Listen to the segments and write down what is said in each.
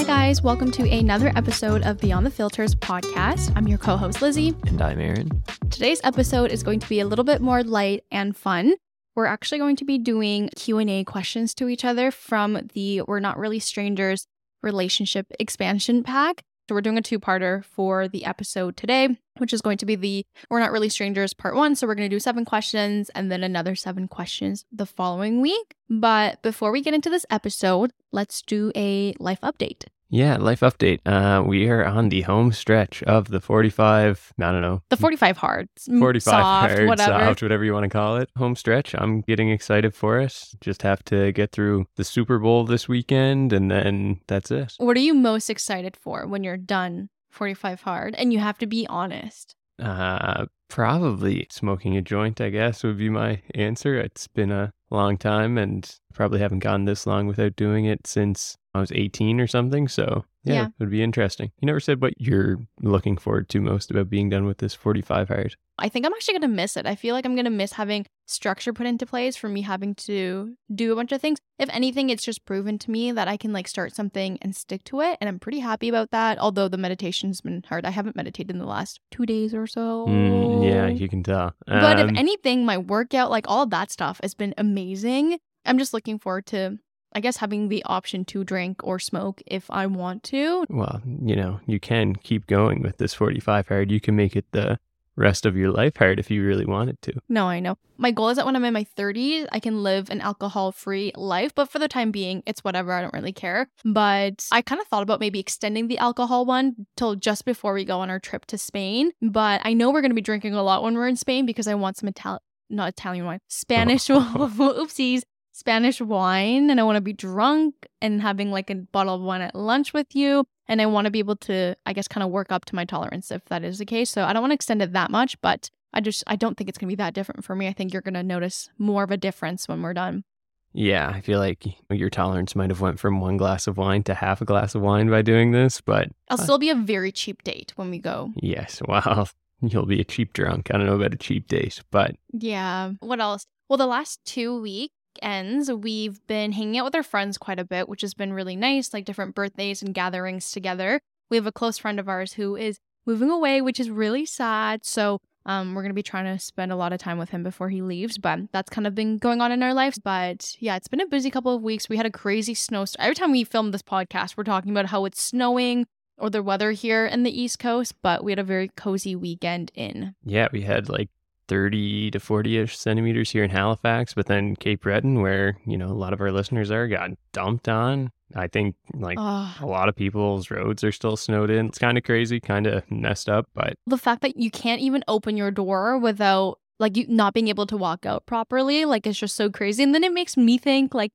Hi, guys. Welcome to another episode of Beyond the Filters podcast. I'm your co host, Lizzie. And I'm Aaron. Today's episode is going to be a little bit more light and fun. We're actually going to be doing Q&A questions to each other from the We're Not Really Strangers relationship expansion pack. So we're doing a two-parter for the episode today, which is going to be the We're Not Really Strangers part 1. So we're going to do 7 questions and then another 7 questions the following week. But before we get into this episode, let's do a life update. Yeah, life update. Uh, we are on the home stretch of the 45, I don't know. The 45 hard. 45 soft, hard, whatever. soft, whatever you want to call it. Home stretch. I'm getting excited for us. Just have to get through the Super Bowl this weekend and then that's it. What are you most excited for when you're done 45 hard? And you have to be honest. Uh, probably smoking a joint, I guess, would be my answer. It's been a long time and probably haven't gone this long without doing it since I was 18 or something. So, yeah, Yeah. it would be interesting. You never said what you're looking forward to most about being done with this 45 hard. I think I'm actually going to miss it. I feel like I'm going to miss having structure put into place for me having to do a bunch of things. If anything, it's just proven to me that I can like start something and stick to it. And I'm pretty happy about that. Although the meditation's been hard. I haven't meditated in the last two days or so. Mm, yeah, you can tell. But Um, if anything, my workout, like all that stuff, has been amazing. I'm just looking forward to, I guess, having the option to drink or smoke if I want to. well, you know, you can keep going with this 45 hard. You can make it the rest of your life hard if you really wanted to. No, I know. My goal is that when I'm in my 30s, I can live an alcohol free life. But for the time being, it's whatever. I don't really care. But I kind of thought about maybe extending the alcohol one till just before we go on our trip to Spain. But I know we're going to be drinking a lot when we're in Spain because I want some Italian, not Italian wine, Spanish, oopsies, Spanish wine. And I want to be drunk and having like a bottle of wine at lunch with you. And I want to be able to, I guess, kind of work up to my tolerance if that is the case. So I don't want to extend it that much, but I just I don't think it's gonna be that different for me. I think you're gonna notice more of a difference when we're done. Yeah, I feel like your tolerance might have went from one glass of wine to half a glass of wine by doing this, but I'll Uh, still be a very cheap date when we go. yes, well, you'll be a cheap drunk. I don't know about a cheap date, but Yeah. What else? Well, the last two weekends we've been hanging out with our friends quite a bit, which has been really nice. Like different birthdays and gatherings together. We have a close friend of ours who is moving away, which is really sad. So um, we're gonna be trying to spend a lot of time with him before he leaves, but that's kind of been going on in our lives. But yeah, it's been a busy couple of weeks. We had a crazy snowstorm. Every time we film this podcast, we're talking about how it's snowing or the weather here in the East Coast, but we had a very cozy weekend in. yeah, we had like 30 to 40 ish centimeters here in Halifax, but then Cape Breton, where, you know, a lot of our listeners are, got dumped on. I think like Oh, a lot of people's roads are still snowed in. It's kind of crazy, kind of messed up, but the fact that you can't even open your door without like you not being able to walk out properly like it's just so crazy and then it makes me think like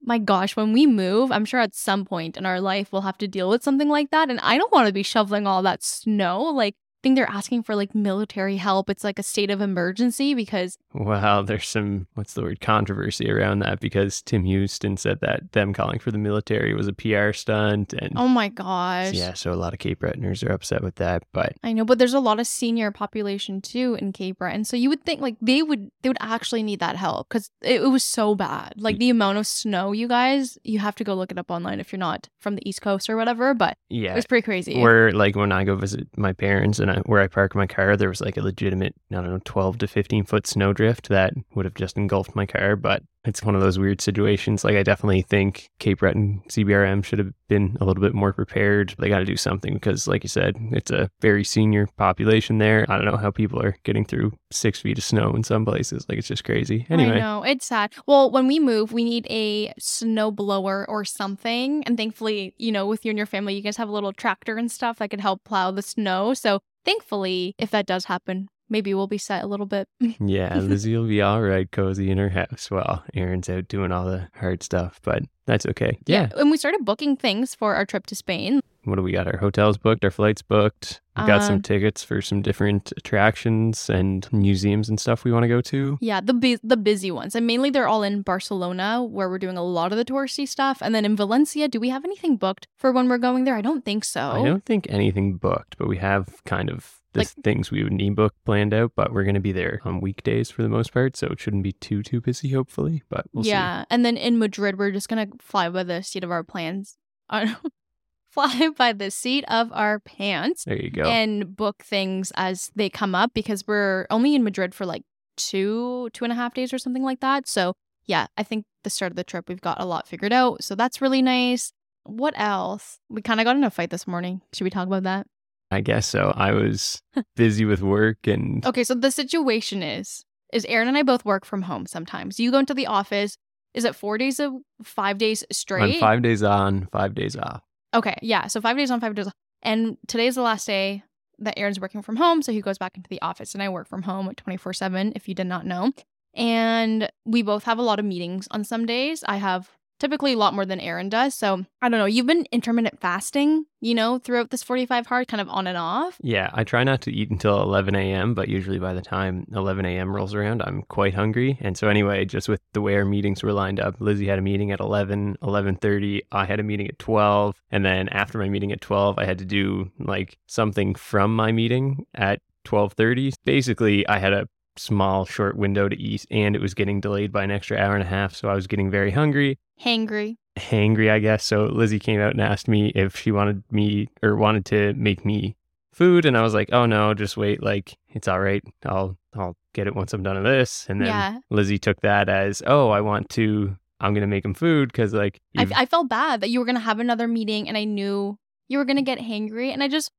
my gosh when we move i'm sure at some point in our life we'll have to deal with something like that and i don't want to be shoveling all that snow like i think they're asking for like military help it's like a state of emergency because Wow, there's some what's the word controversy around that because Tim Houston said that them calling for the military was a PR stunt, and oh my gosh yeah, so a lot of Cape Bretoners are upset with that. But I know, but there's a lot of senior population too in Cape Breton, so you would think like they would they would actually need that help because it, it was so bad. Like the amount of snow, you guys, you have to go look it up online if you're not from the East Coast or whatever. But yeah, it was pretty crazy. where like when I go visit my parents and I, where I park my car, there was like a legitimate I don't know twelve to fifteen foot snowdrift that would have just engulfed my car. But it's one of those weird situations. Like I definitely think Cape Breton CBRM should have been a little bit more prepared. They got to do something because, like you said, it's a very senior population there. I don't know how people are getting through six feet of snow in some places. Like it's just crazy. Anyway, I know it's sad. Well, when we move, we need a snow blower or something, and thankfully, you know, with you and your family, you guys have a little tractor and stuff that could help plow the snow. So thankfully, if that does happen, maybe we'll be set a little bit. yeah, Lizzie will be all right, cozy in her house while Aaron's out doing all the hard stuff. But that's okay. yeah. And we started booking things for our trip to Spain. what do we got? Our hotels booked, our flights booked. We got Um, some tickets for some different attractions and museums and stuff we want to go to. Yeah, the bu- the busy ones. And mainly they're all in Barcelona where we're doing a lot of the touristy stuff. And then in Valencia, do we have anything booked for when we're going there? I don't think so. I don't think anything booked, but we have kind of the Like- things we would need book planned out. But we're going to be there on weekdays for the most part, so it shouldn't be too too busy. Hopefully, but we'll see. yeah. And then in Madrid, we're just going to fly by the seat of our plans. I uh, fly by the seat of our pants There you go. and book things as they come up because we're only in Madrid for like two, two and a half days or something like that. So, yeah, I think the start of the trip, we've got a lot figured out. So, that's really nice. What else? We kind of got in a fight this morning. Should we talk about that? I guess so. I was busy with work and Okay, so the situation is is Aaron and I both work from home sometimes. You go into the office. Is it four days of five days on straight? five days on, five days off. Okay, yeah. So five days on, five days off. And today's the last day that Aaron's working from home. So he goes back into the office and I work from home 24 7, if you did not know. And we both have a lot of meetings on some days. I have typically a lot more than Aaron does. So I don't know. You've been intermittent fasting, you know, throughout this 45 hard, kind of on and off. Yeah, I try not to eat until 11 a.m., but usually by the time 11 a.m. rolls around, I'm quite hungry. And so anyway, just with the way our meetings were lined up, Lizzie had a meeting at 11, 11:30. I had a meeting at 12, and then after my meeting at 12, I had to do like something from my meeting at 12:30. Basically, I had a small short window to eat and it was getting delayed by an extra hour and a half so i was getting very hungry Hangry. hangry, I guess. So Lizzie came out and asked me if she wanted me or wanted to make me food, and I was like, "Oh no, just wait. Like it's all right. I'll I'll get it once I'm done with this." And then Yeah. Lizzie took that as, "Oh, I want to. I'm gonna make him food because like I, I felt bad that you were to have another meeting and I knew you were to get hangry. And I just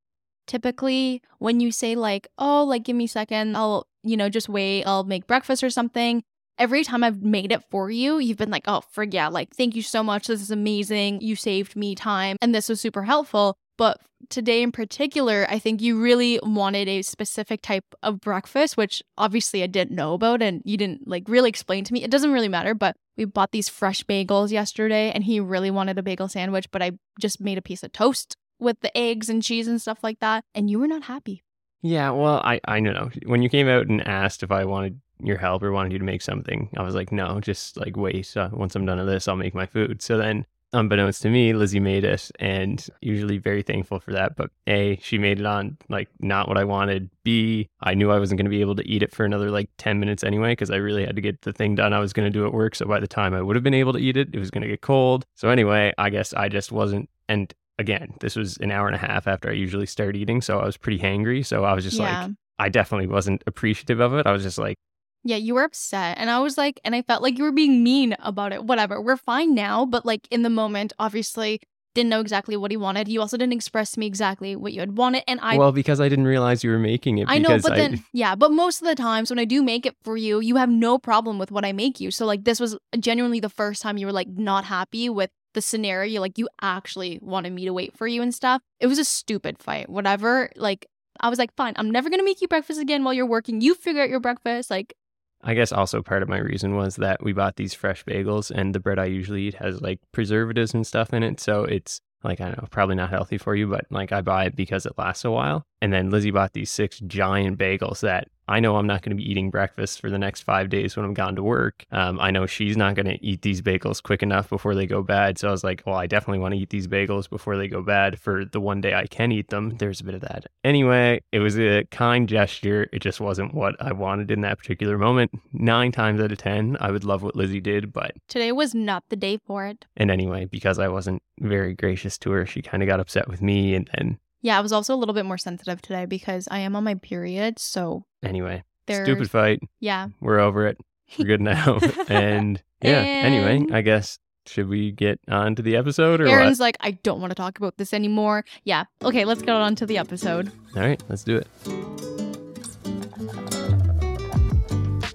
typically, when you say, like, oh, like, give me a second, I'll, you know, just wait, I'll make breakfast or something. Every time I've made it for you, you've been like, oh, frig yeah, like, thank you so much. This is amazing. You saved me time and this was super helpful. But today in particular, I think you really wanted a specific type of breakfast, which obviously I didn't know about and you didn't like really explain to me. It doesn't really matter, but we bought these fresh bagels yesterday and he really wanted a bagel sandwich, but I just made a piece of toast with the eggs and cheese and stuff like that. And you were not happy. yeah. Well, I I don't know when you came out and asked if I wanted your help or wanted you to make something, I was like, no, just like wait. Uh, once I'm done with this, I'll make my food. So then unbeknownst to me, Lizzie made it and usually very thankful for that. But A, she made it on like not what I wanted. B, I knew I wasn't going to be able to eat it for another like 10 minutes anyway because I really had to get the thing done I was going to do at work. So by the time I would have been able to eat it, it was going to get cold. So anyway, I guess I just wasn't. And again, this was an hour and a half after I usually start eating. So I was pretty hangry. So I was just yeah. like, I definitely wasn't appreciative of it. I was just like, Yeah, you were upset. And I was like, and I felt like you were being mean about it. Whatever. We're fine now. But like in the moment, obviously, didn't know exactly what he wanted. You also didn't express to me exactly what you had wanted. And I well, because I didn't realize you were making it. I know, but then yeah, but most of the times when I do make it for you, you have no problem with what I make you. So like this was genuinely the first time you were like not happy with the scenario. Like you actually wanted me to wait for you and stuff. It was a stupid fight. Whatever. Like I was like, fine, I'm never gonna make you breakfast again while you're working. You figure out your breakfast. Like I guess also part of my reason was that we bought these fresh bagels and the bread I usually eat has like preservatives and stuff in it. So it's like, I don't know, probably not healthy for you, but like I buy it because it lasts a while. And then Lizzie bought these six giant bagels that I know I'm not going to be eating breakfast for the next five days when I'm gone to work. Um, I know she's not going to eat these bagels quick enough before they go bad. So I was like, well, I definitely want to eat these bagels before they go bad for the one day I can eat them. There's a bit of that. Anyway, it was a kind gesture. It just wasn't what I wanted in that particular moment. Nine times out of 10, I would love what Lizzie did. But, today was not the day for it. and anyway, because I wasn't very gracious to her, she kind of got upset with me. And then, Yeah, I was also a little bit more sensitive today because I am on my period. So anyway, there's stupid fight. yeah. We're over it. We're good now. and yeah, anyway, I guess should we get on to the episode or Aaron's like, I don't want to talk about this anymore. Yeah. Okay, let's get on to the episode. All right, let's do it.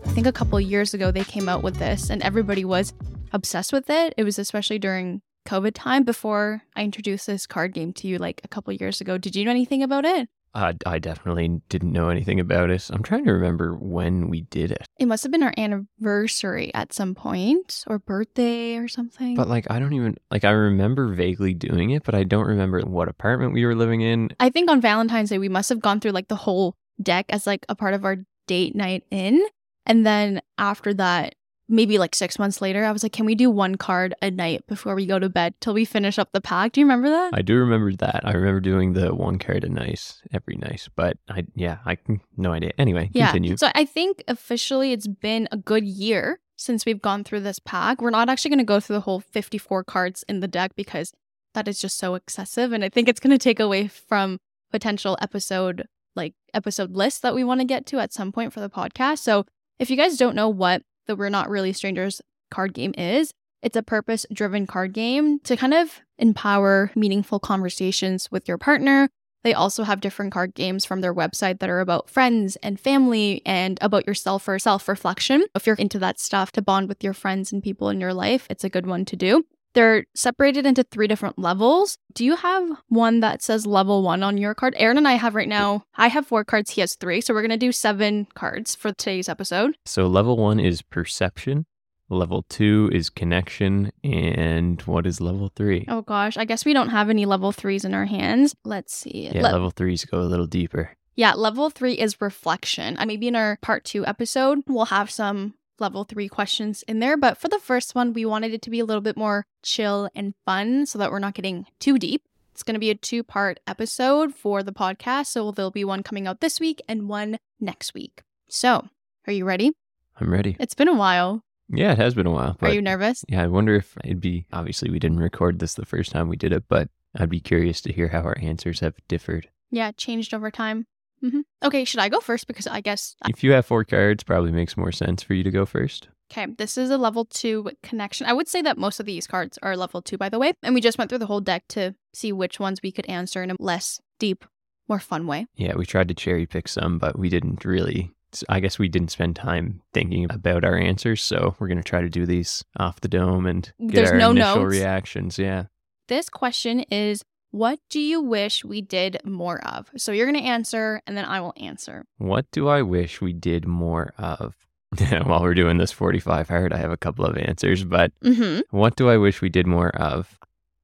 I think a couple years ago they came out with this and everybody was obsessed with it. It was especially during COVID time before I introduced this card game to you like a couple years ago. Did you know anything about it? Uh, I definitely didn't know anything about it. I'm trying to remember when we did it. It must have been our anniversary at some point or birthday or something. But like I don't even like I remember vaguely doing it, but I don't remember what apartment we were living in. I think on Valentine's Day we must have gone through like the whole deck as like a part of our date night in. And then after that, maybe like six months later, I was like, can we do one card a night before we go to bed till we finish up the pack? Do you remember that? I do remember that. I remember doing the one card a night every night, but I yeah, I no idea. Anyway, yeah. continue. So I think officially it's been a good year since we've gone through this pack. We're not actually going to go through the whole 54 cards in the deck because that is just so excessive. And I think it's going to take away from potential episode, like episode lists that we want to get to at some point for the podcast. So if you guys don't know what the We're Not Really Strangers card game is, it's a purpose driven card game to kind of empower meaningful conversations with your partner. They also have different card games from their website that are about friends and family and about yourself or self reflection. If you're into that stuff to bond with your friends and people in your life, it's a good one to do. They're separated into three different levels. Do you have one that says level one on your card? Aaron and I have right now, I have four cards, he has three. So we're going to do seven cards for today's episode. So level one is perception. Level two is connection. And what is level three? Oh gosh, I guess we don't have any level threes in our hands. Let's see. Yeah, Le- level threes go a little deeper. yeah, level three is reflection. Maybe in our part two episode, we'll have some level three questions in there. But for the first one, we wanted it to be a little bit more chill and fun so that we're not getting too deep. It's going to be a two part episode for the podcast. So there'll be one coming out this week and one next week. So, are you ready? I'm ready. It's been a while. Yeah, it has been a while. Are you nervous? yeah, I wonder if it'd be obviously we didn't record this the first time we did it, but I'd be curious to hear how our answers have differed. Yeah, changed over time. Hmm Okay, should I go first? Because I guess If you have four cards, probably makes more sense for you to go first. Okay, this is a level two connection. I would say that most of these cards are level two, by the way. And we just went through the whole deck to see which ones we could answer in a less deep, more fun way. Yeah, we tried to cherry pick some, but we didn't really. I guess we didn't spend time thinking about our answers, so we're gonna try to do these off the dome and get There's our no initial notes. reactions. Yeah. This question is What do you wish we did more of? So you're going to answer, and then I will answer. What do I wish we did more of? While we're doing this 45 hard, I have a couple of answers, but hmm what do I wish we did more of?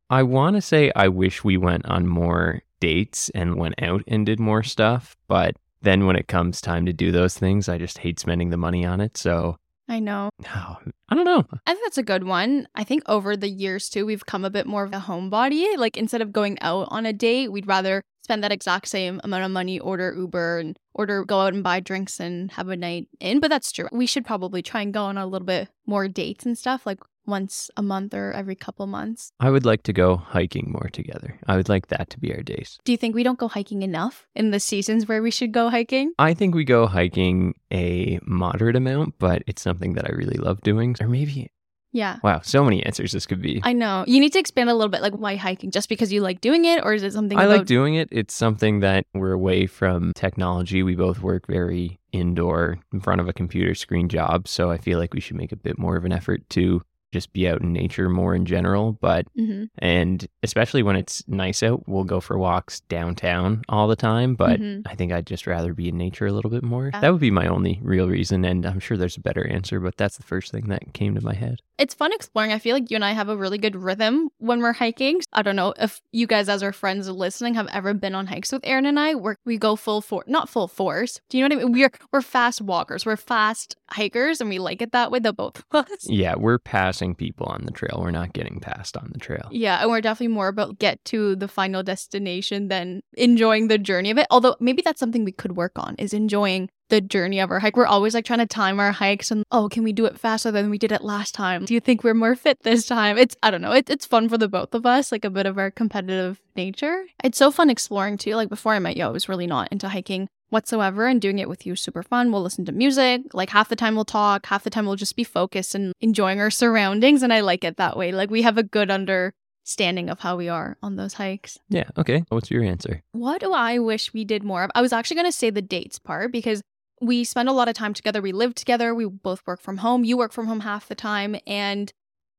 I want to say I wish we went on more dates and went out and did more stuff, but then when it comes time to do those things, I just hate spending the money on it. So, I know. no, I don't know. I think that's a good one. I think over the years too, we've come a bit more of a homebody. Like instead of going out on a date, we'd rather spend that exact same amount of money, order Uber and order go out and buy drinks and have a night in. But that's true. We should probably try and go on a little bit more dates and stuff, like once a month or every couple months. I would like to go hiking more together. I would like that to be our days. Do you think we don't go hiking enough in the seasons where we should go hiking? I think we go hiking a moderate amount, but it's something that I really love doing. Or maybe, Yeah. wow, so many answers this could be. I know. You need to expand a little bit. Like, why hiking? Just because you like doing it, or is it something I about like doing it. It's something that we're away from technology. We both work very indoor in front of a computer screen job. So I feel like we should make a bit more of an effort to just be out in nature more in general. But, Mhm. and especially when it's nice out, we'll go for walks downtown all the time. But Mhm. I think I'd just rather be in nature a little bit more. That would be my only real reason. And I'm sure there's a better answer, but that's the first thing that came to my head. it's fun exploring. I feel like you and I have a really good rhythm when we're hiking. I don't know if you guys, as our friends listening, have ever been on hikes with Aaron and I, where we go full force, not full force. Do you know what I mean? We're we're fast walkers. We're fast hikers, and we like it that way. The both of us. Yeah, we're passing people on the trail. We're not getting passed on the trail. Yeah, and we're definitely more about get to the final destination than enjoying the journey of it. Although maybe that's something we could work on is enjoying the journey of our hike. We're always like trying to time our hikes and oh, can we do it faster than we did it last time? Do you think we're more fit this time? It's I don't know. It, it's fun for the both of us, like a bit of our competitive nature. It's so fun exploring too. Like before I met you, I was really not into hiking whatsoever and doing it with you is super fun. We'll listen to music. Like half the time we'll talk, half the time we'll just be focused and enjoying our surroundings and I like it that way. Like we have a good understanding of how we are on those hikes. Yeah, okay. What's your answer? What do I wish we did more of? I was actually going to say the dates part because we spend a lot of time together. We live together. We both work from home. You work from home half the time. And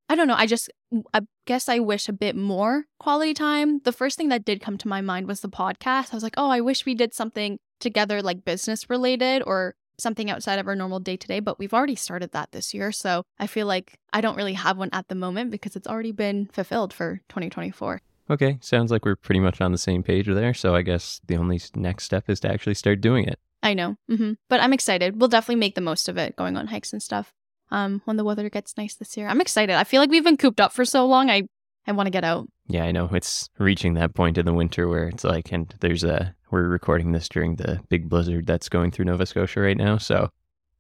I don't know. I just, I guess I wish a bit more quality time. The first thing that did come to my mind was the podcast. I was like, oh, I wish we did something together, like business related or something outside of our normal day to day. But we've already started that this year. So I feel like I don't really have one at the moment because it's already been fulfilled for 2024. Okay, sounds like we're pretty much on the same page there. So I guess the only next step is to actually start doing it. I know. hmm But I'm excited. We'll definitely make the most of it going on hikes and stuff. Um, when the weather gets nice this year. I'm excited. I feel like we've been cooped up for so long. I I want to get out. Yeah, I know it's reaching that point in the winter where it's like, and there's a, we're recording this during the big blizzard that's going through Nova Scotia right now. So,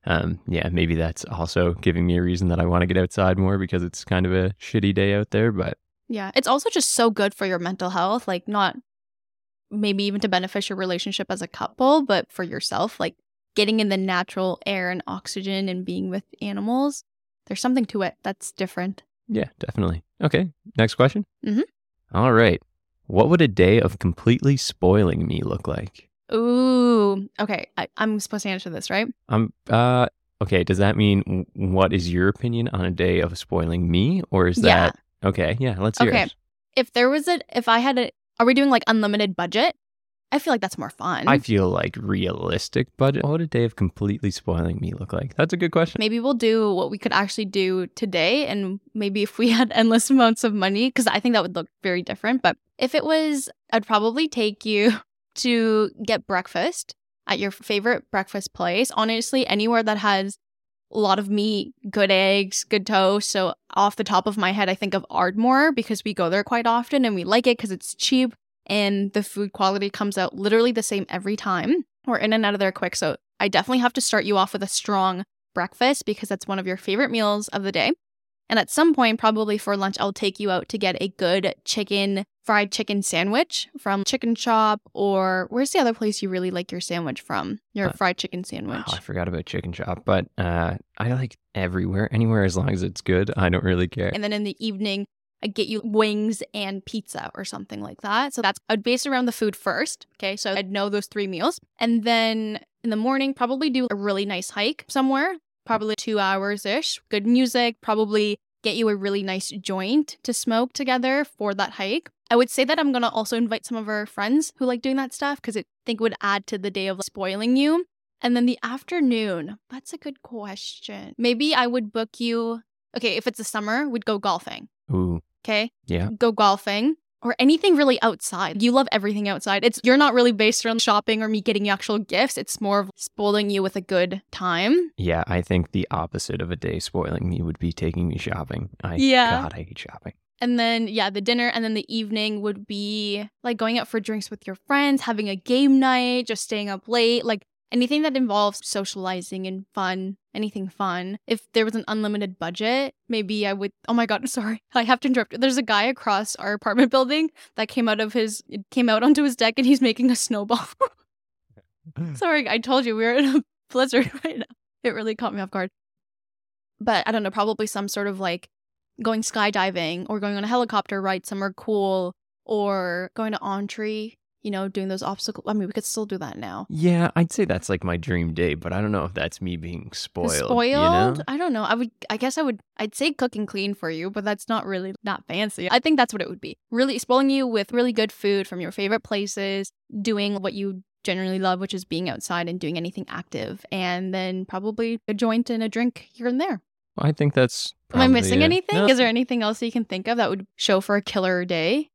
um, yeah, maybe that's also giving me a reason that I want to get outside more because it's kind of a shitty day out there. But Yeah. It's also just so good for your mental health. Like, not maybe even to benefit your relationship as a couple, but for yourself, like getting in the natural air and oxygen and being with animals. There's something to it that's different. Yeah, definitely. Okay, next question. Mhm. All right. What would a day of completely spoiling me look like? Ooh. Okay. I, I'm supposed to answer this, right? Um. Uh. Okay. Does that mean what is your opinion on a day of spoiling me, or is Yeah. that okay? Yeah. Let's hear Okay. it. If there was a, if I had a, are we doing like unlimited budget? I feel like that's more fun. I feel like realistic budget. What would a day of completely spoiling me look like? That's a good question. maybe we'll do what we could actually do today. And maybe if we had endless amounts of money, because I think that would look very different. But if it was, I'd probably take you to get breakfast at your favorite breakfast place. Honestly, anywhere that has a lot of meat, good eggs, good toast. So off the top of my head, I think of Ardmore because we go there quite often and we like it because it's cheap and the food quality comes out literally the same every time. We're in and out of there quick. So I definitely have to start you off with a strong breakfast because that's one of your favorite meals of the day. And at some point, probably for lunch, I'll take you out to get a good chicken, fried chicken sandwich from Chicken Shop, or where's the other place you really like your sandwich from? Your Uh, fried chicken sandwich. Oh, I forgot about chicken Shop, but uh, I like everywhere, anywhere as long as it's good. I don't really care. and then in the evening, I get you wings and pizza or something like that. So that's I'd base around the food first. Okay, so I'd know those three meals, and then in the morning, probably do a really nice hike somewhere, probably two hours ish. Good music, probably get you a really nice joint to smoke together for that hike. I would say that I'm gonna also invite some of our friends who like doing that stuff because I think would add to the day of spoiling you. And then the afternoon, that's a good question. Maybe I would book you. Okay, if it's the summer, we'd go golfing. Ooh, Okay. yeah. Go golfing or anything really outside. You love everything outside. It's you're not really based around shopping or me getting you actual gifts. It's more of spoiling you with a good time. Yeah, I think the opposite of a day spoiling me would be taking me shopping. I Yeah. God, I hate shopping. And then yeah, the dinner and then the evening would be like going out for drinks with your friends, having a game night, just staying up late, like anything that involves socializing and fun, anything fun. If there was an unlimited budget, maybe I would Oh my god, sorry. I have to interrupt. There's a guy across our apartment building that came out of his it came out onto his deck and he's making a snowball. sorry, I told you we were in a blizzard right now. It really caught me off guard. But I don't know, probably some sort of like going skydiving or going on a helicopter ride somewhere cool or going to Ontree, you know, doing those obstacles. I mean, we could still do that now. Yeah, I'd say that's like my dream day, but I don't know if that's me being spoiled. Spoiled? You know? I don't know. I would, I guess I would, I'd say cook and clean for you, but that's not really not fancy. I think that's what it would be. Really spoiling you with really good food from your favorite places, doing what you generally love, which is being outside and doing anything active, and then probably a joint and a drink here and there. I think that's. Am I missing it. anything? No, Is there anything else you can think of that would show for a killer day?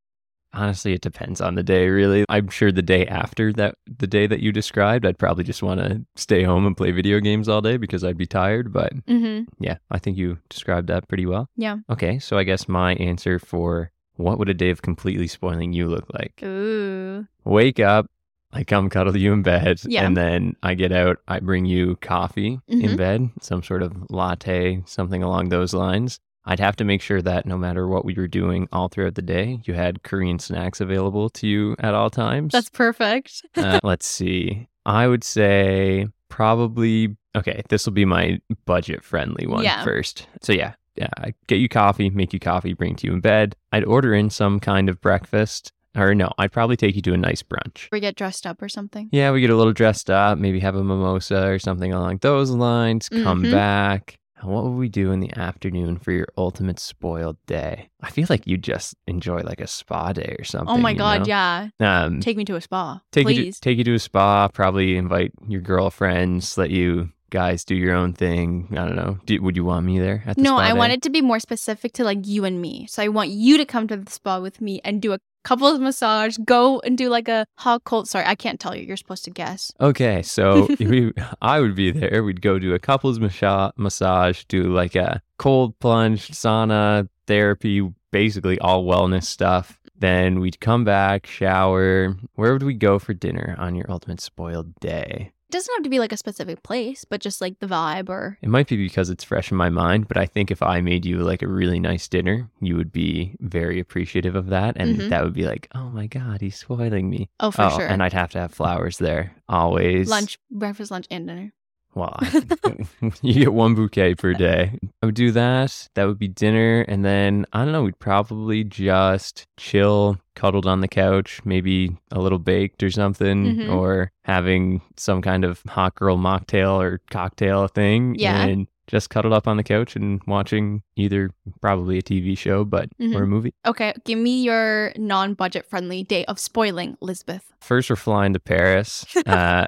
Honestly, it depends on the day, really. I'm sure the day after that, the day that you described, I'd probably just want to stay home and play video games all day because I'd be tired. But Mm-hmm. yeah, I think you described that pretty well. Yeah. Okay, so I guess my answer for what would a day of completely spoiling you look like? Ooh. Wake up, I come cuddle you in bed, Yeah. and then I get out, I bring you coffee in Mhm. bed, some sort of latte, something along those lines. I'd have to make sure that no matter what we were doing all throughout the day, you had Korean snacks available to you at all times. That's perfect. Uh, let's see. I would say probably okay. This will be my budget friendly one first. Yeah. So yeah, yeah. I get you coffee, make you coffee, bring to you in bed. I'd order in some kind of breakfast, or no, I'd probably take you to a nice brunch. We get dressed up or something. Yeah, we get a little dressed up, maybe have a mimosa or something along those lines. Come Mhm. back. And what would we do in the afternoon for your ultimate spoiled day? I feel like you just enjoy like a spa day or something. Oh my god, know? yeah. Um, Take me to a spa. take you please. to, take you to a spa. Probably invite your girlfriends. Let you guys do your own thing. I don't know. Do, would you want me there at the no, I day? want it to be more specific to like you and me. So I want you to come to the spa with me and do a couples massage, go and do like a hot cold. Sorry, I can't tell you. You're supposed to guess. Okay, so we, I would be there. We'd go do a couples masha- massage, do like a cold plunge, sauna, therapy, basically all wellness stuff. Then we'd come back, shower. Where would we go for dinner on your ultimate spoiled day? It doesn't have to be like a specific place, but just like the vibe or It might be because it's fresh in my mind, but I think if I made you like a really nice dinner, you would be very appreciative of that. And Mhm. that would be like, oh my God, he's spoiling me. oh for oh, sure. and I'd have to have flowers there always. lunch, breakfast, lunch, and dinner. Well, you get one bouquet per day. I would do that. That would be dinner. And then I don't know, we'd probably just chill, cuddled on the couch, maybe a little baked or something, Mhm. or having some kind of hot girl mocktail or cocktail thing. Yeah. And just cuddled up on the couch and watching either probably a TV show, but or a movie. Okay, give me your non-budget friendly day of spoiling, Elizabeth. First, we're flying to Paris. Uh,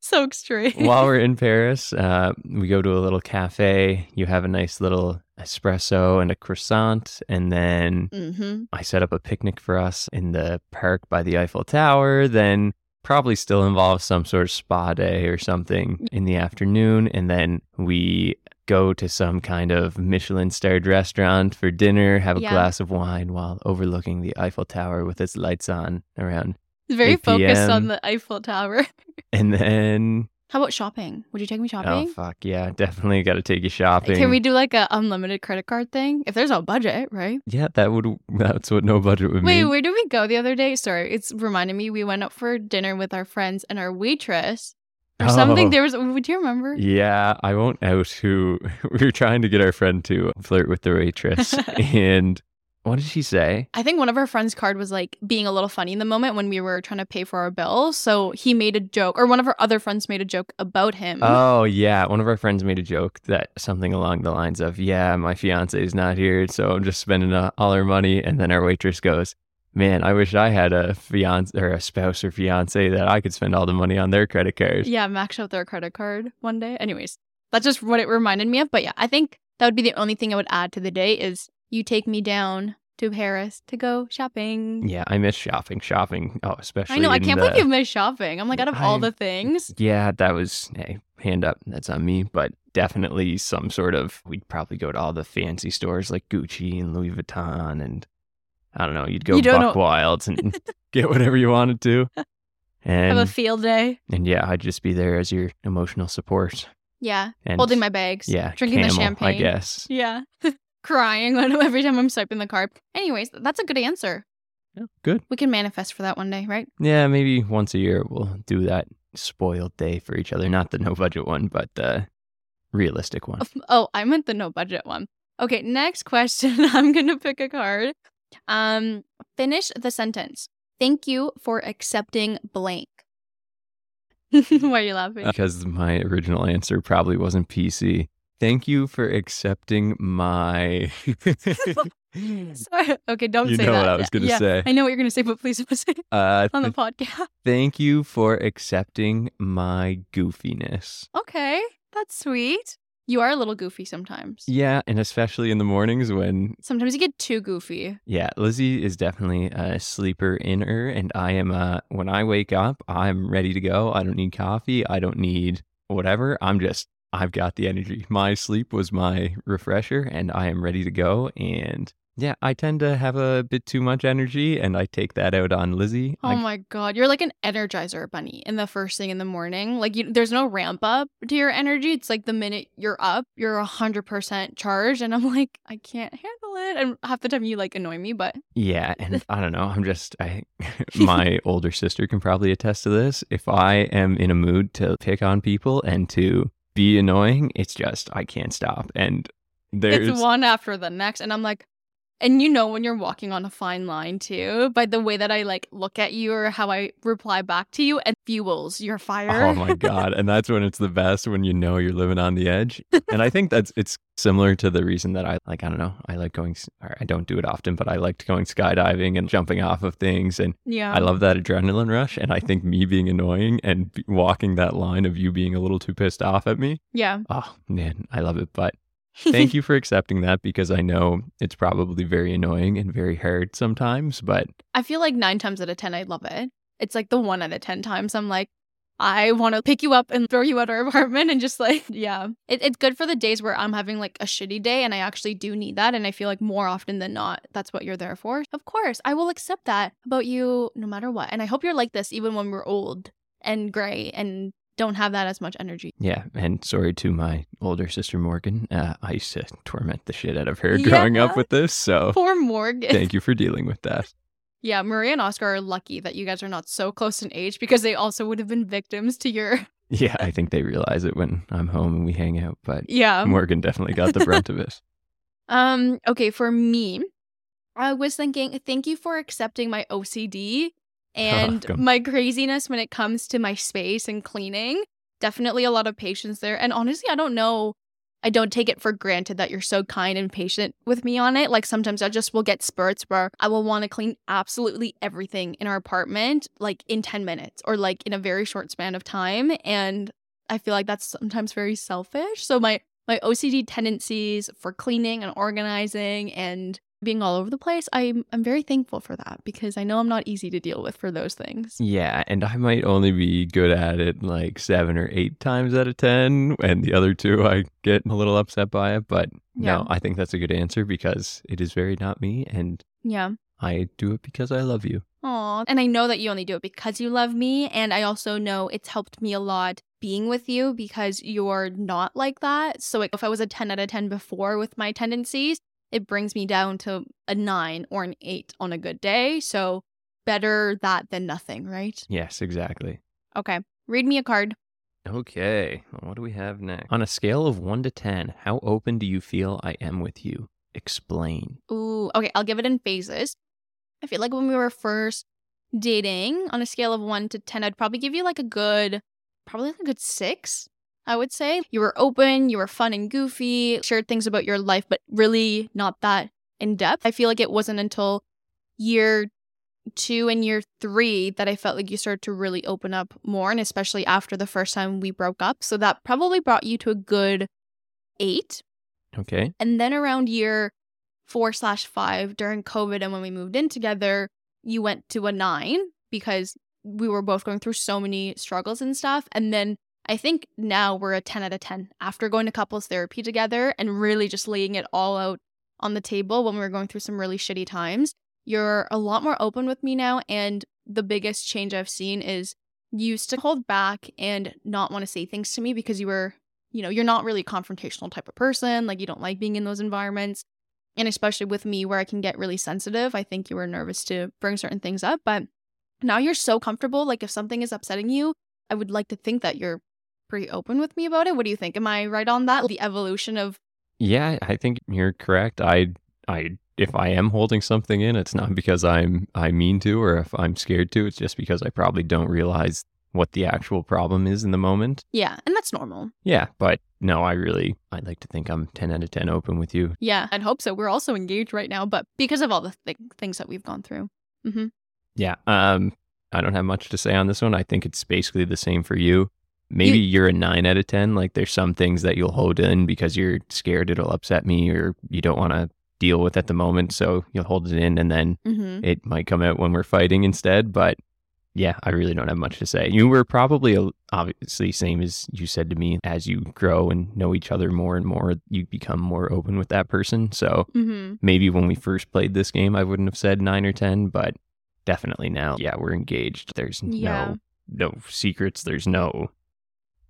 So extreme. while we're in Paris, uh, we go to a little cafe. You have a nice little espresso and a croissant, and then mm-hmm. I set up a picnic for us in the park by the Eiffel Tower. Then probably still involves some sort of spa day or something in the afternoon, and then we go to some kind of Michelin starred restaurant for dinner, have a Yeah. glass of wine while overlooking the Eiffel Tower with its lights on around. It's very 8 focused on the Eiffel Tower. And then, How about shopping? Would you take me oh, shopping? oh fuck yeah, definitely got to take you shopping. Can we do like a unlimited credit card thing? If there's no budget, right? Yeah, that would. That's what no budget would Wait, mean. Wait, where did we go the other day? Sorry, it's reminding me we went out for dinner with our friends and our waitress or something. Oh. There was, Would you remember? Yeah, I won't out who we were trying to get our friend to flirt with the waitress, and what did she say? I think one of our friends' card was like being a little funny in the moment when we were trying to pay for our bill. So he made a joke, or one of our other friends made a joke about him. Oh yeah, one of our friends made a joke that something along the lines of, "Yeah, my fiance is not here, so I'm just spending uh, all our money." And then our waitress goes, "Man, I wish I had a fiance or a spouse or fiance that I could spend all the money on their credit card." Yeah, max out their credit card one day. Anyways, that's just what it reminded me of. But yeah, I think that would be the only thing I would add to the day is you take me down to Paris to go shopping. Yeah, I miss shopping. Shopping, oh, especially. I know. I can't the- believe you've missed shopping. I'm like, out of all the things. Yeah, that was hey, hand up. That's on me, but definitely some sort of. We'd probably go to all the fancy stores like Gucci and Louis Vuitton, and I don't know. You'd go You buck know- wilds and get whatever you wanted to, Have a field day. and yeah, I'd just be there as your emotional support Yeah. and Holding my bags. yeah, Drinking the champagne. I guess. Yeah. Crying every time I'm swiping the card. Anyways, that's a good answer. Yeah, good. We can manifest for that one day, right? Yeah, maybe once a year we'll do that spoiled day for each other. Not the no budget one, but the realistic one. Oh, I meant the no budget one. Okay, next question. I'm going to pick a card. Um, finish the sentence. Thank you for accepting blank. Why are you laughing? because my original answer probably wasn't PC. Thank you for accepting my. Sorry. Okay, don't you say know that. what I was going to Yeah, say. I know what you're going to say, but please don't say it Uh, on the th- podcast. thank you for accepting my goofiness. Okay, that's sweet. You are a little goofy sometimes. Yeah, and especially in the mornings when, Sometimes you get too goofy. yeah, Lizzie is definitely a sleeper inner, and I am. Uh, when I wake up, I'm ready to go. I don't need coffee. I don't need whatever. I'm just. I've got the energy. My sleep was my refresher, and I am ready to go. And yeah, I tend to have a bit too much energy, and I take that out on Lizzie. Oh I- my god, you're like an energizer bunny in the first thing in the morning. Like you, there's no ramp up to your energy. It's like the minute you're up, you're hundred percent charged, and I'm like, I can't handle it. And half the time you like annoy me, but Yeah, and I don't know. I'm just I my older sister can probably attest to this. If I am in a mood to pick on people and to be annoying, it's just I can't stop. And there's it's one after the next, and I'm like. And you know when you're walking on a fine line too, by the way that I like look at you or how I reply back to you, and fuels your fire. Oh my god, and that's when it's the best when you know you're living on the edge. And I think that's it's similar to the reason that I like I don't know, I like going or I don't do it often, but I liked going skydiving and jumping off of things and yeah, I love that adrenaline rush and I think me being annoying and walking that line of you being a little too pissed off at me yeah. Oh man, I love it. But thank you for accepting that because I know it's probably very annoying and very hard sometimes. But I feel like nine times out of 10, I love it. It's like the one out of 10 times I'm like, I want to pick you up and throw you out our apartment and just like, yeah. It, it's good for the days where I'm having like a shitty day and I actually do need that. And I feel like more often than not, that's what you're there for. Of course, I will accept that about you no matter what. And I hope you're like this even when we're old and gray and don't have that as much energy. Yeah, and sorry to my older sister Morgan. Uh, I used to torment the shit out of her Yeah. growing up with this, so Poor Morgan. thank you for dealing with that. Yeah, Maria and Oscar are lucky that you guys are not so close in age because they also would have been victims to your Yeah, I think they realize it when I'm home and we hang out, but Yeah. Morgan definitely got the brunt of it. Um, okay, for me, I was thinking, thank you for accepting my OCD Oh, and Welcome. my craziness when it comes to my space and cleaning. Definitely a lot of patience there. And honestly, I don't know. I don't take it for granted that you're so kind and patient with me on it. Like sometimes I just will get spurts where I will want to clean absolutely everything in our apartment like in 10 minutes or like in a very short span of time. And I feel like that's sometimes very selfish. So my my OCD tendencies for cleaning and organizing and being all over the place, I'm I'm very thankful for that because I know I'm not easy to deal with for those things. Yeah, and I might only be good at it like seven or eight times out of 10, and the other two I get a little upset by it. But Yeah. no, I think that's a good answer because it is very not me, and Yeah. I do it because I love you. Aw. And I know that you only do it because you love me. And I also know it's helped me a lot being with you because you're not like that. So if I was a 10 out of 10 before with my tendencies, it brings me down to a nine or an eight on a good day. So better that than nothing, right? Yes, exactly. Okay. Read me a card. Okay, what do we have next? On a scale of one to 10, how open do you feel I am with you? Explain. Ooh, okay, I'll give it in phases. I feel like when we were first dating, on a scale of one to 10, I'd probably give you like a good, probably like a good six, I would say. You were open, you were fun and goofy, shared things about your life, but really not that in depth. I feel like it wasn't until year two and year three that I felt like you started to really open up more, and especially after the first time we broke up. So that probably brought you to a good eight. Okay. And then around year four slash five during COVID and when we moved in together, you went to a nine because we were both going through so many struggles and stuff. And then I think now we're a 10 out of 10 after going to couples therapy together and really just laying it all out on the table when we were going through some really shitty times. You're a lot more open with me now. And the biggest change I've seen is you used to hold back and not want to say things to me because you were you know, you're not really a confrontational type of person. Like, you don't like being in those environments. And especially with me, where I can get really sensitive, I think you were nervous to bring certain things up. But now you're so comfortable. Like, if something is upsetting you, I would like to think that you're pretty open with me about it. What do you think? Am I right on that? The evolution of, Yeah, I think you're correct. I, I, if I am holding something in, it's not because I'm I mean to or if I'm scared to. It's just because I probably don't realize what the actual problem is in the moment. yeah, and that's normal. Yeah, but no, I really I'd like to think I'm 10 out of 10 open with you. Yeah, I'd hope so. We're also engaged right now, but because of all the th- things that we've gone through. hmm Yeah. Um I don't have much to say on this one. I think it's basically the same for you. Maybe you, are a 9 out of 10. Like there's some things that you'll hold in because you're scared it'll upset me or you don't want to deal with at the moment, so you'll hold it in and then hmm it might come out when we're fighting instead, but yeah, I really don't have much to say. You were probably obviously same as you said to me. As you grow and know each other more and more, you become more open with that person. So hmm maybe when we first played this game, I wouldn't have said nine or ten, but definitely now, yeah, we're engaged. There's Yeah. no no secrets. There's no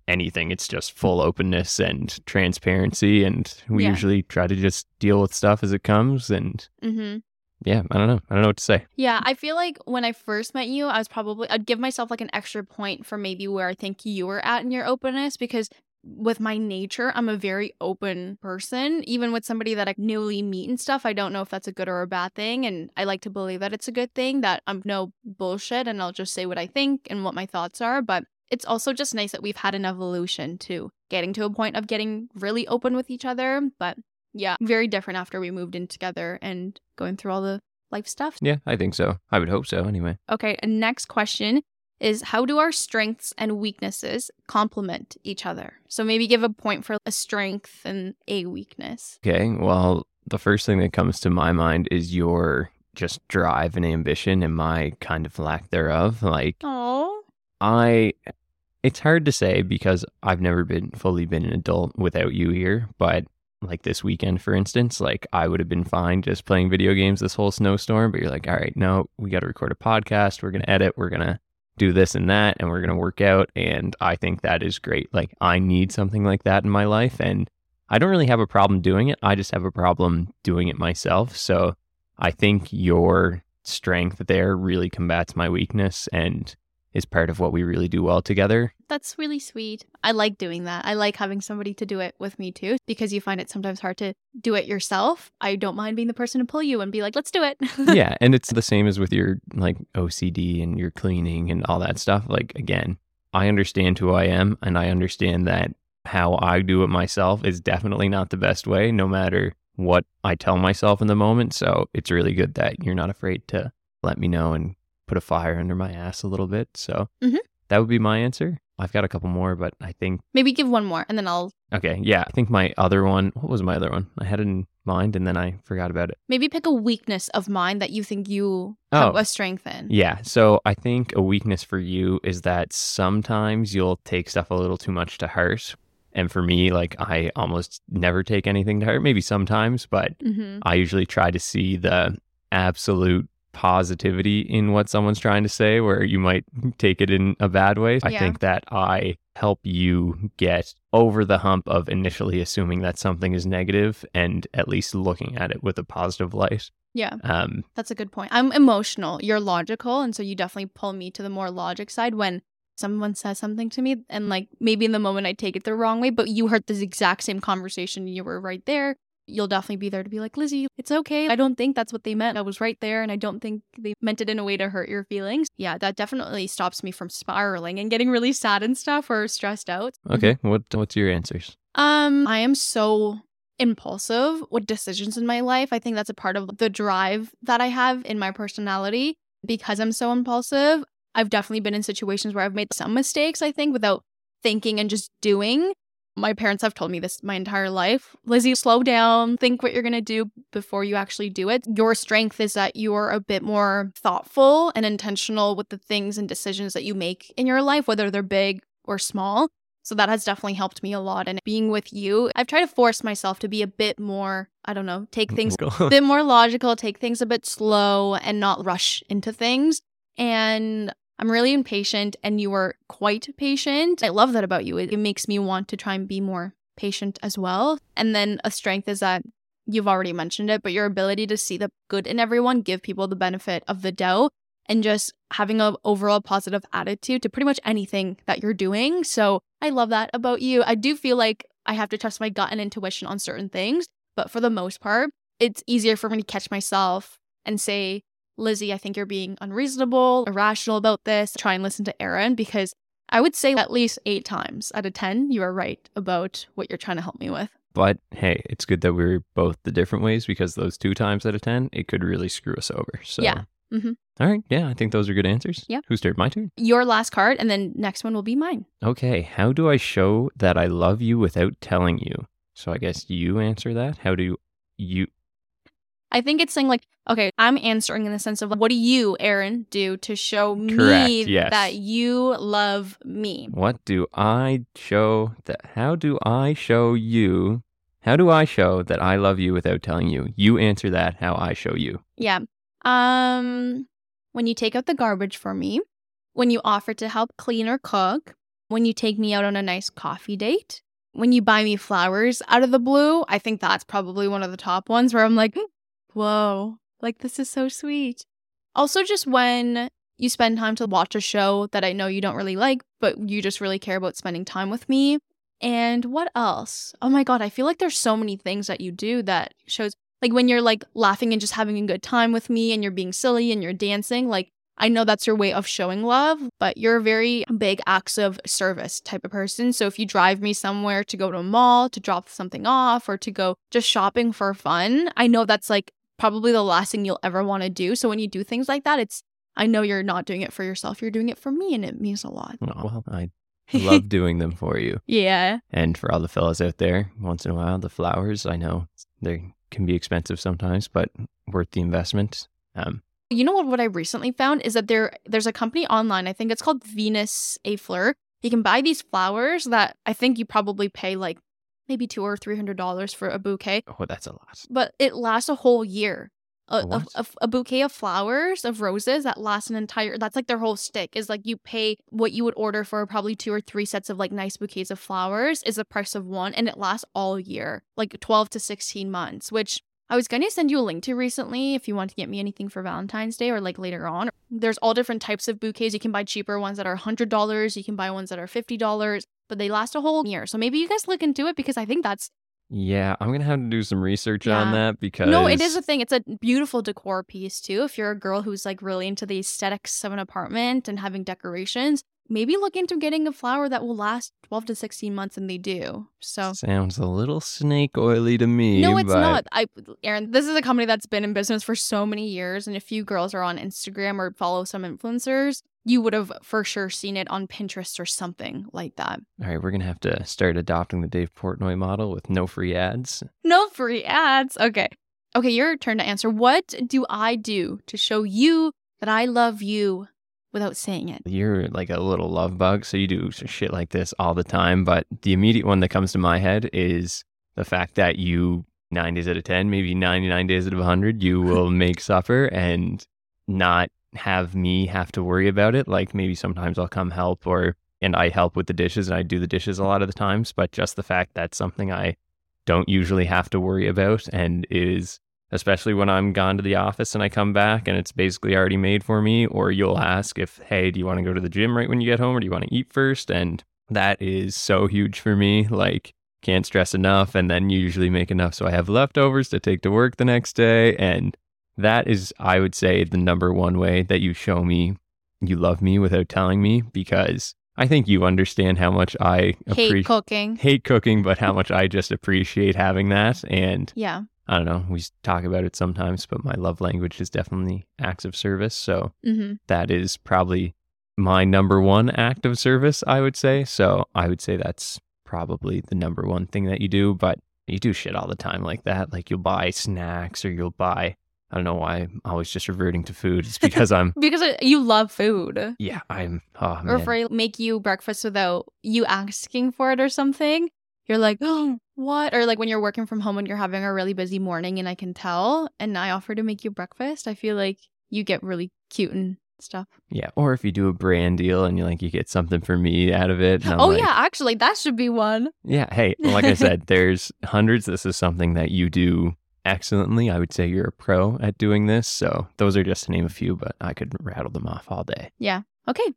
anything. It's just full openness and transparency, and we Yeah. usually try to just deal with stuff as it comes. And hmm yeah, I don't know. I don't know what to say. Yeah, I feel like when I first met you, I was probably I'd give myself like an extra point for maybe where I think you were at in your openness because with my nature, I'm a very open person. Even with somebody that I newly meet and stuff, I don't know if that's a good or a bad thing. And I like to believe that it's a good thing, that I'm no bullshit and I'll just say what I think and what my thoughts are. But it's also just nice that we've had an evolution to getting to a point of getting really open with each other. But yeah, very different after we moved in together and going through all the life stuff. Yeah, I think so. I would hope so. Anyway. Okay, next question is how do our strengths and weaknesses complement each other? So maybe give a point for a strength and a weakness. Okay. Well, the first thing that comes to my mind is your just drive and ambition and my kind of lack thereof. Like Oh. I it's hard to say because I've never been fully been an adult without you here, but like this weekend for instance, like I would have been fine just playing video games this whole snowstorm, but you're like, "All right, no, we got to record a podcast, we're going to edit, we're going to do this and that and we're going to work out. And I think that is great. Like, I need something like that in my life. And I don't really have a problem doing it. I just have a problem doing it myself. So I think your strength there really combats my weakness and is part of what we really do well together. That's really sweet. I like doing that. I like having somebody to do it with me too, because you find it sometimes hard to do it yourself. I don't mind being the person to pull you and be like, let's do it. yeah. And it's the same as with your like OCD and your cleaning and all that stuff. Like, again, I understand who I am and I understand that how I do it myself is definitely not the best way, no matter what I tell myself in the moment. So it's really good that you're not afraid to let me know and put a fire under my ass a little bit. So Mhm. that would be my answer. I've got a couple more, but I think, Maybe give one more and then I'll okay, yeah, I think my other one, what was my other one? I had it in mind and then I forgot about it. maybe pick a weakness of mine that you think you have Oh. a strength in. Yeah. So I think a weakness for you is that sometimes you'll take stuff a little too much to heart. And for me, like I almost never take anything to heart, maybe sometimes, but hmm I usually try to see the absolute positivity in what someone's trying to say, where you might take it in a bad way. I think that I help you get over the hump of initially assuming that something is negative and at least looking at it with a positive light. Yeah, Um, that's a good point. I'm emotional. You're logical. And so you definitely pull me to the more logic side when someone says something to me. And like maybe in the moment I take it the wrong way, but you heard this exact same conversation. You were right there. You'll definitely be there to be like, Lizzie, it's okay. I don't think that's what they meant. I was right there. And I don't think they meant it in a way to hurt your feelings. Yeah, that definitely stops me from spiraling and getting really sad and stuff or stressed out. okay. What What's your answers? Um, I am so impulsive with decisions in my life. I think that's a part of the drive that I have in my personality because I'm so impulsive. I've definitely been in situations where I've made some mistakes, I think, without thinking and just doing. My parents have told me this my entire life. Lizzie, slow down, think what you're going to do before you actually do it. Your strength is that you're a bit more thoughtful and intentional with the things and decisions that you make in your life, whether they're big or small. So that has definitely helped me a lot. And being with you, I've tried to force myself to be a bit more, I don't know, take things a bit more logical, take things a bit slow and not rush into things. And I'm really impatient and you are quite patient. I love that about you. It, it makes me want to try and be more patient as well. And then a strength is that you've already mentioned it, but your ability to see the good in everyone, give people the benefit of the doubt, and just having an overall positive attitude to pretty much anything that you're doing. So I love that about you. I do feel like I have to trust my gut and intuition on certain things, but for the most part, it's easier for me to catch myself and say, Lizzie, I think you're being unreasonable, irrational about this. Try and listen to Aaron because I would say at least eight times out of 10, you are right about what you're trying to help me with. But hey, it's good that we're both the different ways because those two times out of 10, it could really screw us over. So, Yeah. Mhm. All right. Yeah. I think those are good answers. Yeah. Who's turn? My turn. Your last card, and then next one will be mine. Okay. How do I show that I love you without telling you? So I guess you answer that. How do you? I think it's saying like, okay, I'm answering in the sense of what do you, Aaron, do to show me Correct, yes. that you love me? What do I show that? How do I show you? How do I show that I love you without telling you? You answer that. How I show you. Yeah. Um when you take out the garbage for me, when you offer to help clean or cook, when you take me out on a nice coffee date, when you buy me flowers out of the blue, I think that's probably one of the top ones where I'm like, whoa, like this is so sweet. Also, just when you spend time to watch a show that I know you don't really like, but you just really care about spending time with me. And what else? Oh my God, I feel like there's so many things that you do that shows like when you're like laughing and just having a good time with me and you're being silly and you're dancing, like I know that's your way of showing love, but you're a very big acts of service type of person. So if you drive me somewhere to go to a mall, to drop something off, or to go just shopping for fun, I know that's like probably the last thing you'll ever want to do. So when you do things like that, it's I know you're not doing it for yourself, you're doing it for me, and it means a lot. Well, I love doing them for you. Yeah. And for all the fellas out there, once in a while, the flowers, I know they can be expensive sometimes, but worth the investment. Um, You know what? What I recently found is that there there's a company online. I think it's called Venus et Fleur. You can buy these flowers that I think you probably pay like maybe two or three hundred dollars for a bouquet, oh, that's a lot. but it lasts a whole year. a, a, a, a bouquet of flowers of roses that lasts an entire that's like their whole stick is like you pay what you would order for probably two or three sets of like nice bouquets of flowers is the price of one and it lasts all year like 12 to 16 months which I was going to send you a link to recently if you want to get me anything for Valentine's Day or like later on. There's all different types of bouquets. You can buy cheaper ones that are $100, you can buy ones that are $50, but they last a whole year. So maybe you guys look into it because I think that's Yeah, I'm gonna have to do some research on that because No, it is a thing. It's a beautiful decor piece too. If you're a girl who's like really into the aesthetics of an apartment and having decorations, maybe look into getting a flower that will last 12 to 16 months and they do. So sounds a little snake oily to me. no, it's but not. I Aaron, this is a company that's been in business for so many years and if you girls are on Instagram or follow some influencers, you would have for sure seen it on Pinterest or something like that. All right, we're gonna have to start adopting the Dave Portnoy model with no free ads. No free ads. Okay. Okay, your turn to answer. What do I do to show you that I love you without saying it? You're like a little love bug, so you do shit like this all the time. But the immediate one that comes to my head is the fact that you, nine days out of 10, maybe 99 days out of 100, you will make supper and not have me have to worry about it. Like maybe sometimes I'll come help or, and I help with the dishes and I do the dishes a lot of the times. But just the fact that's something I don't usually have to worry about and is especially when I'm gone to the office and I come back and it's basically already made for me. Or you'll ask if, hey, do you want to go to the gym right when you get home or do you want to eat first? And that is so huge for me. Like, can't stress enough. And then you usually make enough so I have leftovers to take to work the next day. And that is, I would say, the number one way that you show me you love me without telling me because I think you understand how much I Hate appreciate cooking. hate cooking, but how much I just appreciate having that. And Yeah. I don't know, we talk about it sometimes, but my love language is definitely acts of service. So Mm-hmm. that is probably my number one act of service, I would say. So I would say that's probably the number one thing that you do, but you do shit all the time like that. Like you'll buy snacks or you'll buy, I don't know why I'm always just reverting to food. It's because I'm, Because uh, you love food. yeah, I'm, oh Or if I make you breakfast without you asking for it or something, you're like, oh, what? Or like when you're working from home and you're having a really busy morning and I can tell and I offer to make you breakfast, I feel like you get really cute and stuff. Yeah. Or if you do a brand deal and you like, you get something for me out of it. oh, like, yeah. Actually, that should be one. Yeah. Hey, like I said, there's hundreds. This is something that you do excellently. I would say you're a pro at doing this. So those are just to name a few, but I could rattle them off all day. Yeah. Okay.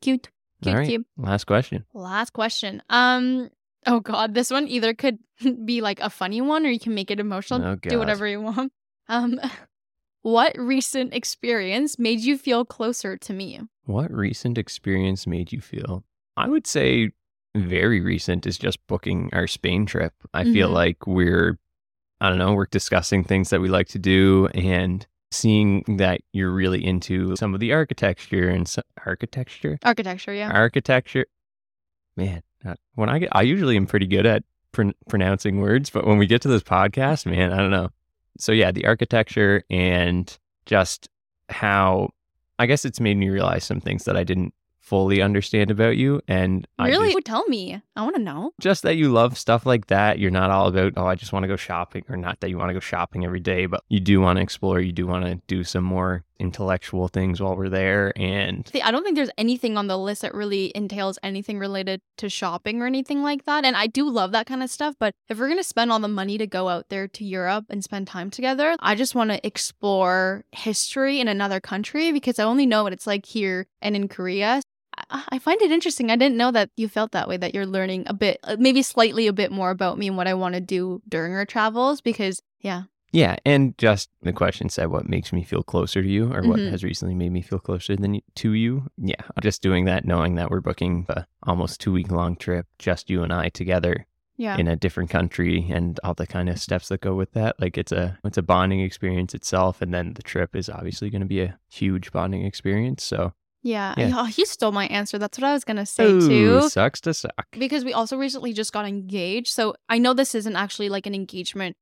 Cute. Cute, right. cute. Last question. Last question. Um, oh god, this one either could be like a funny one or you can make it emotional. Oh, Do whatever you want. Um, what recent experience made you feel closer to me? What recent experience made you feel? I would say very recent is just booking our Spain trip. I feel Mhm. like we're, I don't know, we're discussing things that we like to do and seeing that you're really into some of the architecture and so- architecture, Architecture, yeah. architecture. Man, Uh, when I get, I usually am pretty good at pron- pronouncing words, but when we get to this podcast, man, I don't know. So yeah, the architecture and just how I guess it's made me realize some things that I didn't fully understand about you, and I really? just, Would tell me. I want to know. just that you love stuff like that. You're not all about oh, I just want to go shopping, or not that you want to go shopping every day, but you do want to explore. You do want to do some more intellectual things while we're there, and I don't think there's anything on the list that really entails anything related to shopping or anything like that. And I do love that kind of stuff. But if we're going to spend all the money to go out there to Europe and spend time together, I just want to explore history in another country because I only know what it's like here and in Korea. I- find it interesting. I didn't know that you felt that way, that you're learning a bit, uh, maybe slightly a bit more about me and what I want to do during our travels because, yeah. Yeah, and just the question said, what makes me feel closer to you, or what Mhm. has recently made me feel closer than y- to you? Yeah, just doing that, knowing that we're booking a almost two week long trip, just you and I together Yeah. in a different country, and all the kind of steps that go with that. Like it's a it's a bonding experience itself, and then the trip is obviously going to be a huge bonding experience. So, yeah. Yeah. Oh, you stole my answer. That's what I was going to say Ooh, too. sucks to suck. because we also recently just got engaged. So I know this isn't actually like an engagement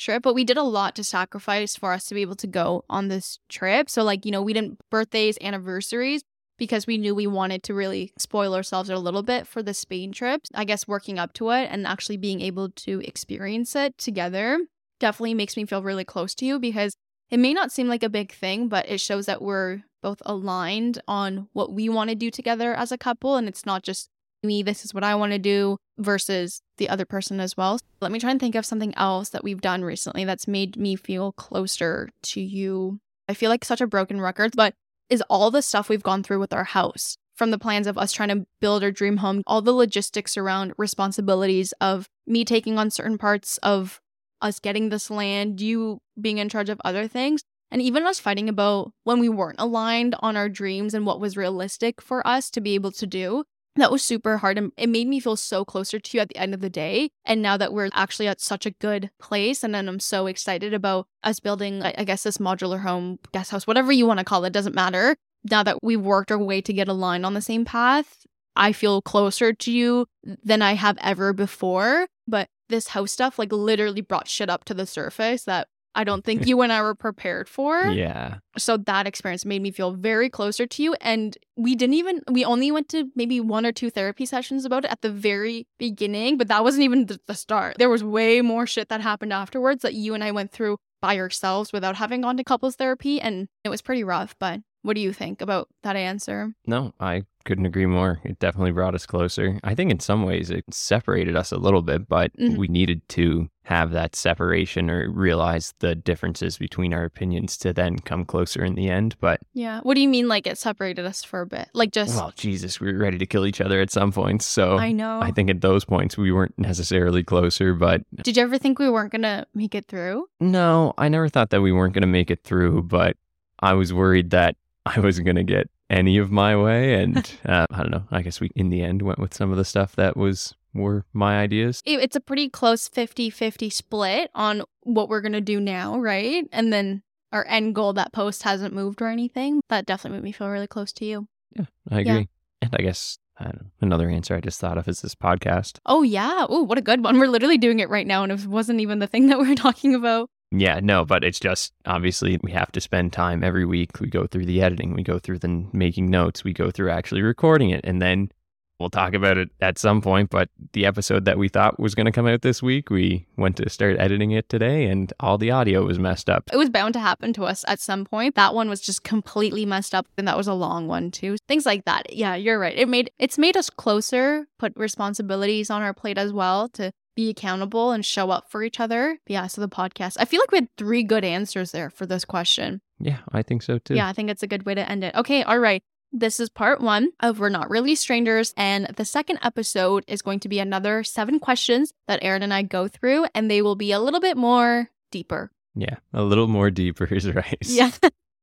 trip, but we did a lot to sacrifice for us to be able to go on this trip. So, like, you know, we didn't birthdays, anniversaries because we knew we wanted to really spoil ourselves a little bit for the Spain trip. I guess working up to it and actually being able to experience it together definitely makes me feel really close to you because it may not seem like a big thing, but it shows that we're both aligned on what we want to do together as a couple. And it's not just me, this is what I want to do versus the other person as well. Let me try and think of something else that we've done recently that's made me feel closer to you. I feel like such a broken record, but is all the stuff we've gone through with our house from the plans of us trying to build our dream home, all the logistics around responsibilities of me taking on certain parts of us getting this land, you being in charge of other things, and even us fighting about when we weren't aligned on our dreams and what was realistic for us to be able to do. That was super hard and it made me feel so closer to you at the end of the day. And now that we're actually at such a good place, and then I'm so excited about us building, I guess, this modular home, guest house, whatever you want to call it, doesn't matter. Now that we've worked our way to get aligned on the same path, I feel closer to you than I have ever before. But this house stuff like literally brought shit up to the surface that I don't think you and I were prepared for. Yeah. So that experience made me feel very closer to you. And we didn't even, we only went to maybe one or two therapy sessions about it at the very beginning, but that wasn't even the, the start. There was way more shit that happened afterwards that you and I went through by ourselves without having gone to couples therapy. And it was pretty rough. But what do you think about that answer? No, I couldn't agree more. It definitely brought us closer. I think in some ways it separated us a little bit, but Mhm. we needed to have that separation or realize the differences between our opinions to then come closer in the end. But Yeah. What do you mean like it separated us for a bit? Like just, well, Jesus, we were ready to kill each other at some points. So I know. I think at those points we weren't necessarily closer, but Did you ever think we weren't going to make it through? no, I never thought that we weren't going to make it through, but I was worried that I wasn't going to get any of my way. And uh, I don't know. I guess we, in the end, went with some of the stuff that was were my ideas. it's a pretty close 50-50 split on what we're going to do now, right? And then our end goal that post hasn't moved or anything. That definitely made me feel really close to you. Yeah, I Yeah. agree. And I guess I don't know, another answer I just thought of is this podcast. Oh yeah. Oh, what a good one. We're literally doing it right now and it wasn't even the thing that we were talking about. Yeah, no, but it's just obviously we have to spend time every week. We go through the editing, we go through the making notes, we go through actually recording it, and then we'll talk about it at some point. But the episode that we thought was going to come out this week, we went to start editing it today, and all the audio was messed up. It was bound to happen to us at some point. That one was just completely messed up and that was a long one too. Things like that. Yeah, you're right. It made it's made us closer, put responsibilities on our plate as well to be accountable and show up for each other. Yeah, so the podcast. I feel like we had three good answers there for this question. Yeah, I think so too. Yeah, I think it's a good way to end it. Okay, all right. This is part one of We're Not Really Strangers. And the second episode is going to be another seven questions that Aaron and I go through, and they will be a little bit more deeper. Yeah, a little more deeper is right. Yeah.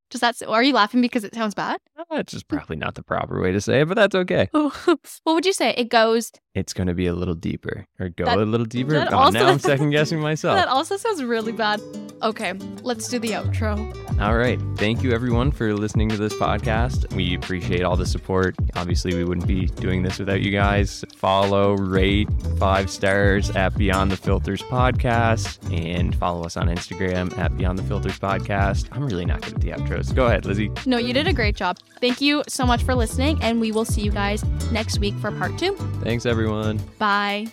Does that, are you laughing because it sounds bad? Uh, that's just probably not the proper way to say it, but that's okay. what would you say? It goes, It's going to be a little deeper or go That- a little deeper. also- now I'm second guessing myself. that also sounds really bad. Okay, let's do the outro. All right. Thank you, everyone, for listening to this podcast. We appreciate all the support. Obviously, we wouldn't be doing this without you guys. Follow, rate, five stars at Beyond the Filters Podcast, and follow us on Instagram at Beyond the Filters Podcast. I'm really not good at the outros. Go ahead, Lizzie. No, you did a great job. Thank you so much for listening, and we will see you guys next week for part two. Thanks, everyone. Bye.